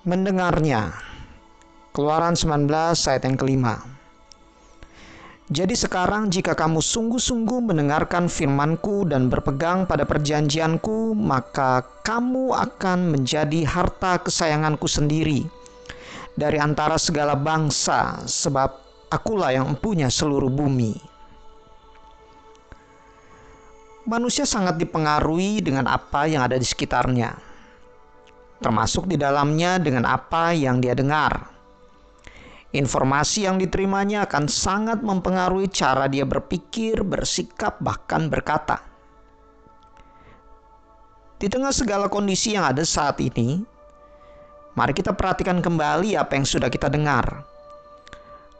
mendengarnya. Keluaran 19 ayat yang kelima. Jadi sekarang jika kamu sungguh-sungguh mendengarkan firmanku dan berpegang pada perjanjianku, maka kamu akan menjadi harta kesayanganku sendiri dari antara segala bangsa, sebab akulah yang mempunyai seluruh bumi. Manusia sangat dipengaruhi dengan apa yang ada di sekitarnya, termasuk di dalamnya dengan apa yang dia dengar Informasi yang diterimanya akan sangat mempengaruhi cara dia berpikir, bersikap, bahkan berkata. Di tengah segala kondisi yang ada saat ini, mari kita perhatikan kembali apa yang sudah kita dengar.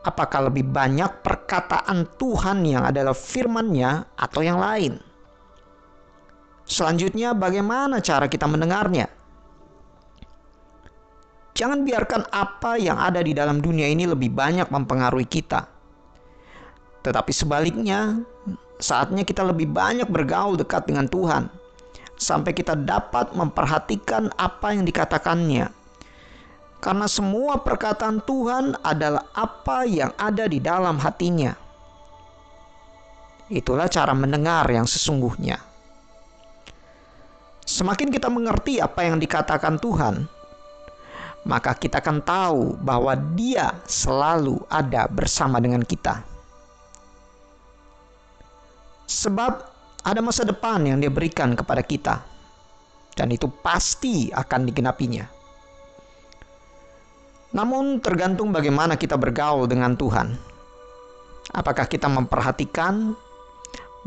Apakah lebih banyak perkataan Tuhan yang adalah firman-Nya atau yang lain? Selanjutnya, bagaimana cara kita mendengarnya? Jangan biarkan apa yang ada di dalam dunia ini lebih banyak mempengaruhi kita. Tetapi sebaliknya, saatnya kita lebih banyak bergaul dekat dengan Tuhan sampai kita dapat memperhatikan apa yang dikatakannya. Karena semua perkataan Tuhan adalah apa yang ada di dalam hatinya. Itulah cara mendengar yang sesungguhnya. Semakin kita mengerti apa yang dikatakan Tuhan, maka kita akan tahu bahwa Dia selalu ada bersama dengan kita. Sebab ada masa depan yang Dia berikan kepada kita, dan itu pasti akan digenapinya. Namun, tergantung bagaimana kita bergaul dengan Tuhan. Apakah kita memperhatikan,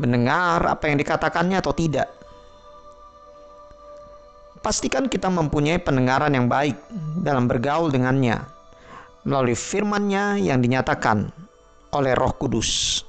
mendengar apa yang dikatakannya, atau tidak? Pastikan kita mempunyai pendengaran yang baik dalam bergaul dengannya melalui firman-Nya yang dinyatakan oleh Roh Kudus.